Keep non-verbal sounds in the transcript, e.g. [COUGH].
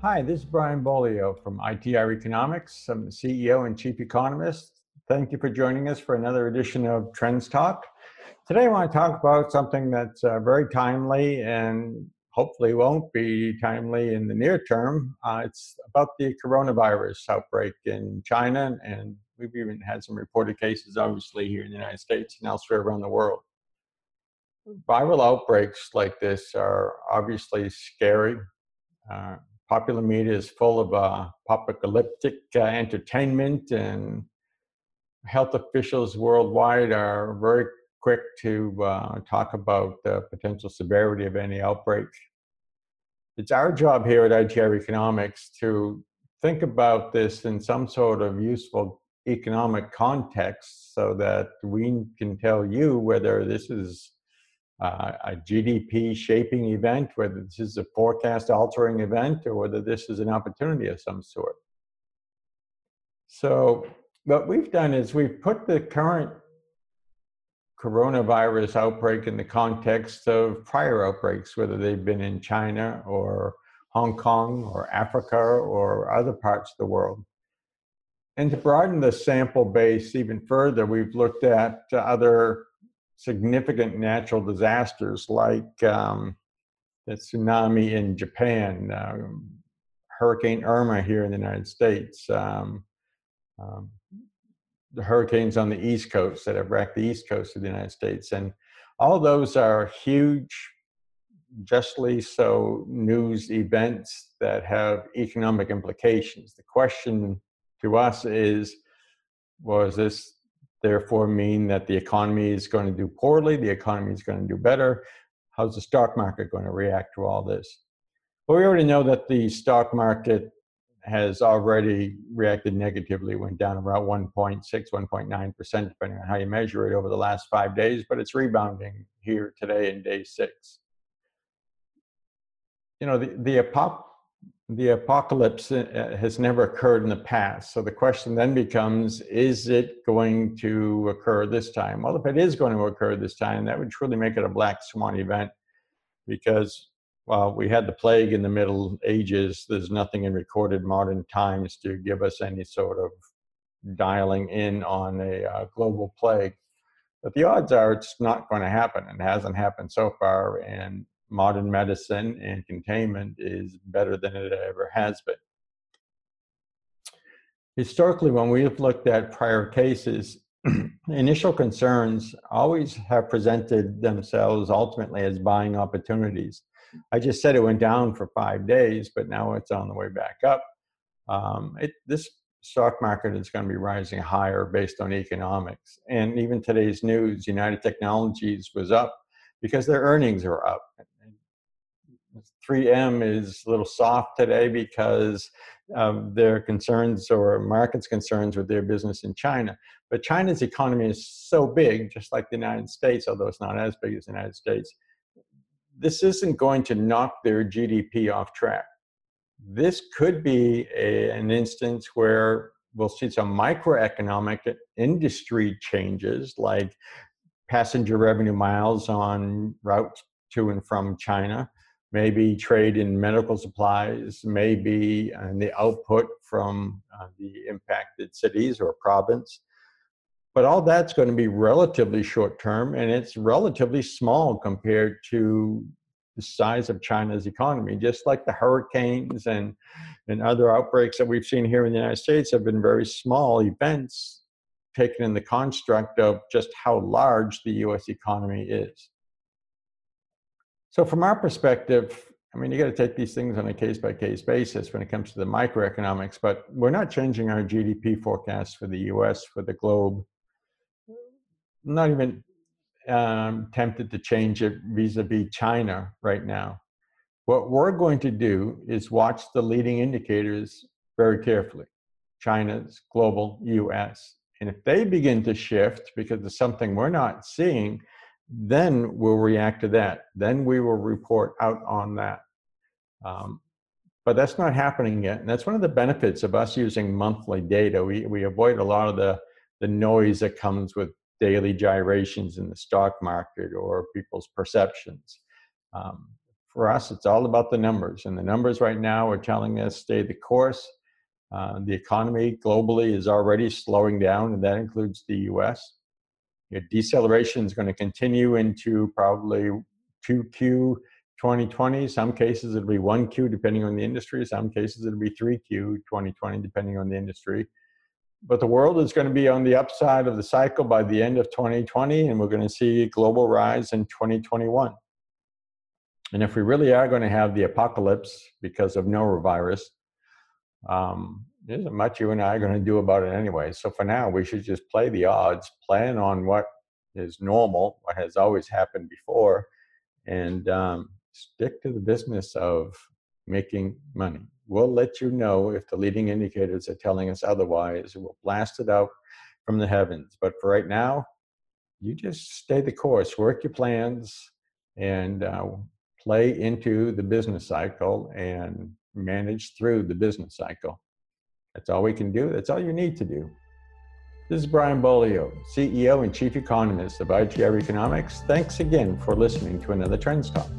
Hi, this is Brian Beaulieu from ITR Economics. I'm the CEO and Chief Economist. Thank you for joining us for another edition of Trends Talk. Today I want to talk about something that's uh, very timely and hopefully won't be timely in the near term. Uh, it's about the coronavirus outbreak in China, and we've even had some reported cases, obviously, here in the United States and elsewhere around the world. Viral outbreaks like this are obviously scary. Uh, popular media is full of uh, apocalyptic uh, entertainment, and health officials worldwide are very quick to uh, talk about the potential severity of any outbreak. It's our job here at ITR Economics to think about this in some sort of useful economic context so that we can tell you whether this is uh, a GDP shaping event, whether this is a forecast altering event, or whether this is an opportunity of some sort. So, what we've done is we've put the current coronavirus outbreak in the context of prior outbreaks, whether they've been in China or Hong Kong or Africa or other parts of the world. And to broaden the sample base even further, we've looked at other significant natural disasters like um, the tsunami in Japan, uh, Hurricane Irma here in the United States, um, um, the hurricanes on the East Coast that have wrecked the East Coast of the United States. And all those are huge, justly so, news events that have economic implications. The question to us is was this therefore mean that the economy is going to do poorly, the economy is going to do better. How's the stock market going to react to all this? Well, we already know that the stock market has already reacted negatively, went down about 1.6, 1.9%, depending on how you measure it over the last five days, but it's rebounding here today in day six. You know, the, the the apocalypse uh, has never occurred in the past. So the question then becomes is it going to occur this time? Well, if it is going to occur this time, that would truly make it a black swan event because while we had the plague in the Middle Ages, there's nothing in recorded modern times to give us any sort of dialing in on a uh, global plague. But the odds are it's not going to happen and hasn't happened so far. And modern medicine and containment is better than it ever has been. Historically, when we've looked at prior cases, [CLEARS THROAT] initial concerns always have presented themselves ultimately as buying opportunities. I just said it went down for five days, but now it's on the way back up. Um, it, this stock market is going to be rising higher based on economics. And even today's news, United Technologies was up because their earnings are up. 3M is a little soft today because of their concerns or markets' concerns with their business in China. But China's economy is so big, just like the United States, although it's not as big as the United States. This isn't going to knock their GDP off track. This could be a, an instance where we'll see some microeconomic industry changes, like passenger revenue miles on routes to and from China maybe trade in medical supplies, maybe uh, the output from uh, the impacted cities or province. But all that's going to be relatively short term and it's relatively small compared to the size of China's economy. Just like the hurricanes and, and other outbreaks that we've seen here in the United States have been very small events taken in the construct of just how large the US economy is. So, from our perspective, I mean, you got to take these things on a case by case basis when it comes to the microeconomics, but we're not changing our GDP forecast for the US, for the globe. Not even um, tempted to change it vis a vis China right now. What we're going to do is watch the leading indicators very carefully China's, global, US. And if they begin to shift because of something we're not seeing, then we'll react to that. Then we will report out on that. Um, but that's not happening yet. And that's one of the benefits of us using monthly data. We, we avoid a lot of the, the noise that comes with daily gyrations in the stock market or people's perceptions. Um, for us, it's all about the numbers. And the numbers right now are telling us stay the course. Uh, the economy globally is already slowing down, and that includes the US. Your deceleration is going to continue into probably 2Q 2020. Some cases it'll be 1Q depending on the industry. Some cases it'll be 3Q 2020 depending on the industry. But the world is going to be on the upside of the cycle by the end of 2020, and we're going to see global rise in 2021. And if we really are going to have the apocalypse because of norovirus, um, there isn't much you and I are going to do about it anyway. So for now, we should just play the odds, plan on what is normal, what has always happened before, and um, stick to the business of making money. We'll let you know if the leading indicators are telling us otherwise. We'll blast it out from the heavens. But for right now, you just stay the course, work your plans, and uh, play into the business cycle and manage through the business cycle. That's all we can do. That's all you need to do. This is Brian Beaulieu, CEO and Chief Economist of ITR Economics. Thanks again for listening to another Trends Talk.